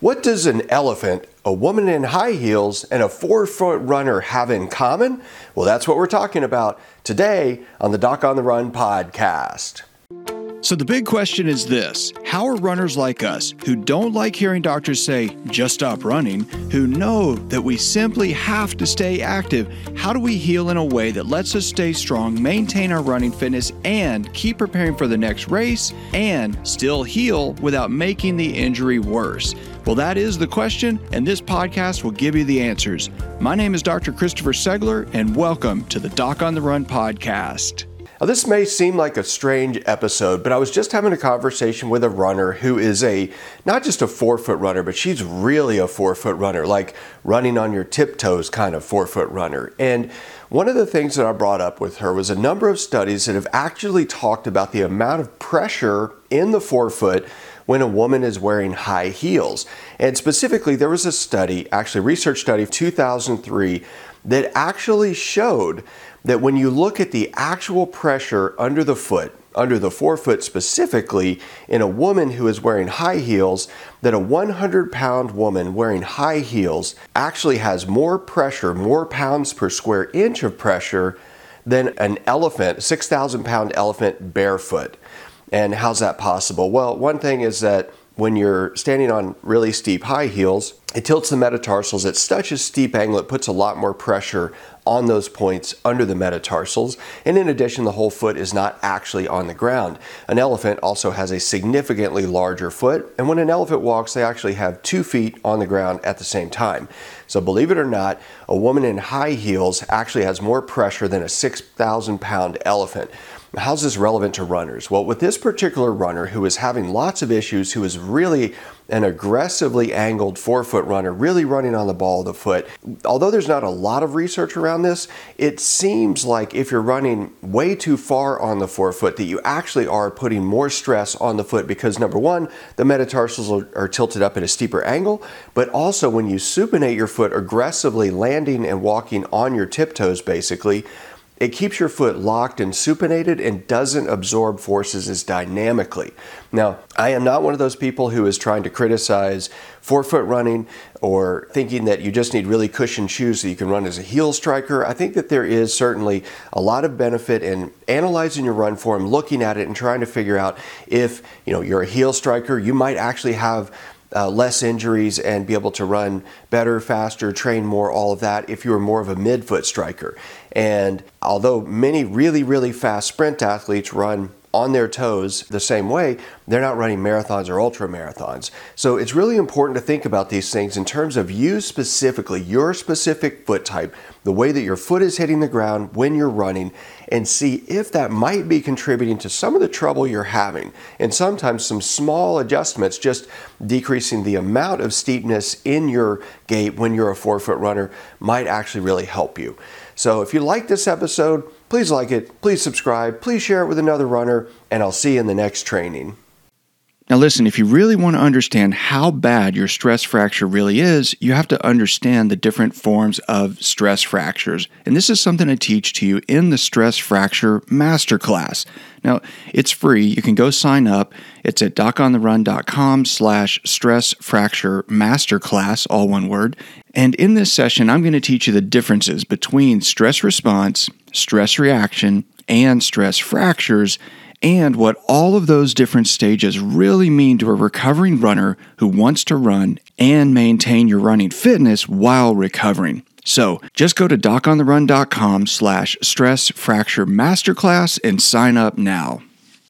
What does an elephant, a woman in high heels, and a forefoot runner have in common? Well, that's what we're talking about today on the Doc on the Run podcast. So, the big question is this How are runners like us, who don't like hearing doctors say, just stop running, who know that we simply have to stay active, how do we heal in a way that lets us stay strong, maintain our running fitness, and keep preparing for the next race, and still heal without making the injury worse? Well, that is the question, and this podcast will give you the answers. My name is Dr. Christopher Segler, and welcome to the Doc on the Run podcast. Now, this may seem like a strange episode, but I was just having a conversation with a runner who is a not just a forefoot runner, but she's really a forefoot runner, like running on your tiptoes kind of forefoot runner. And one of the things that I brought up with her was a number of studies that have actually talked about the amount of pressure in the forefoot when a woman is wearing high heels. And specifically, there was a study, actually, research study of 2003, that actually showed that when you look at the actual pressure under the foot, under the forefoot specifically, in a woman who is wearing high heels, that a 100 pound woman wearing high heels actually has more pressure, more pounds per square inch of pressure than an elephant, 6,000 pound elephant barefoot. And how's that possible? Well, one thing is that when you're standing on really steep high heels, it tilts the metatarsals at such a steep angle, it puts a lot more pressure on those points under the metatarsals. And in addition, the whole foot is not actually on the ground. An elephant also has a significantly larger foot. And when an elephant walks, they actually have two feet on the ground at the same time. So believe it or not, a woman in high heels actually has more pressure than a 6,000 pound elephant. How's this relevant to runners? Well, with this particular runner who is having lots of issues, who is really an aggressively angled forefoot runner, really running on the ball of the foot. Although there's not a lot of research around this, it seems like if you're running way too far on the forefoot, that you actually are putting more stress on the foot because number one, the metatarsals are, are tilted up at a steeper angle, but also when you supinate your foot aggressively, landing and walking on your tiptoes basically, it keeps your foot locked and supinated and doesn't absorb forces as dynamically. Now, I am not one of those people who is trying to criticize forefoot running or thinking that you just need really cushioned shoes so you can run as a heel striker. I think that there is certainly a lot of benefit in analyzing your run form, looking at it and trying to figure out if, you know, you're a heel striker, you might actually have uh, less injuries and be able to run better, faster, train more, all of that if you were more of a midfoot striker. And although many really, really fast sprint athletes run on their toes the same way, they're not running marathons or ultra marathons. So it's really important to think about these things in terms of you specifically, your specific foot type, the way that your foot is hitting the ground when you're running, and see if that might be contributing to some of the trouble you're having. And sometimes some small adjustments, just decreasing the amount of steepness in your gait when you're a forefoot runner, might actually really help you. So if you like this episode, please like it, please subscribe, please share it with another runner, and I'll see you in the next training. Now, listen, if you really want to understand how bad your stress fracture really is, you have to understand the different forms of stress fractures. And this is something I teach to you in the Stress Fracture Masterclass. Now, it's free. You can go sign up. It's at docontherun.com slash stress fracture masterclass, all one word. And in this session, I'm going to teach you the differences between stress response, stress reaction, and stress fractures and what all of those different stages really mean to a recovering runner who wants to run and maintain your running fitness while recovering. So just go to docontherun.com slash stress fracture masterclass and sign up now.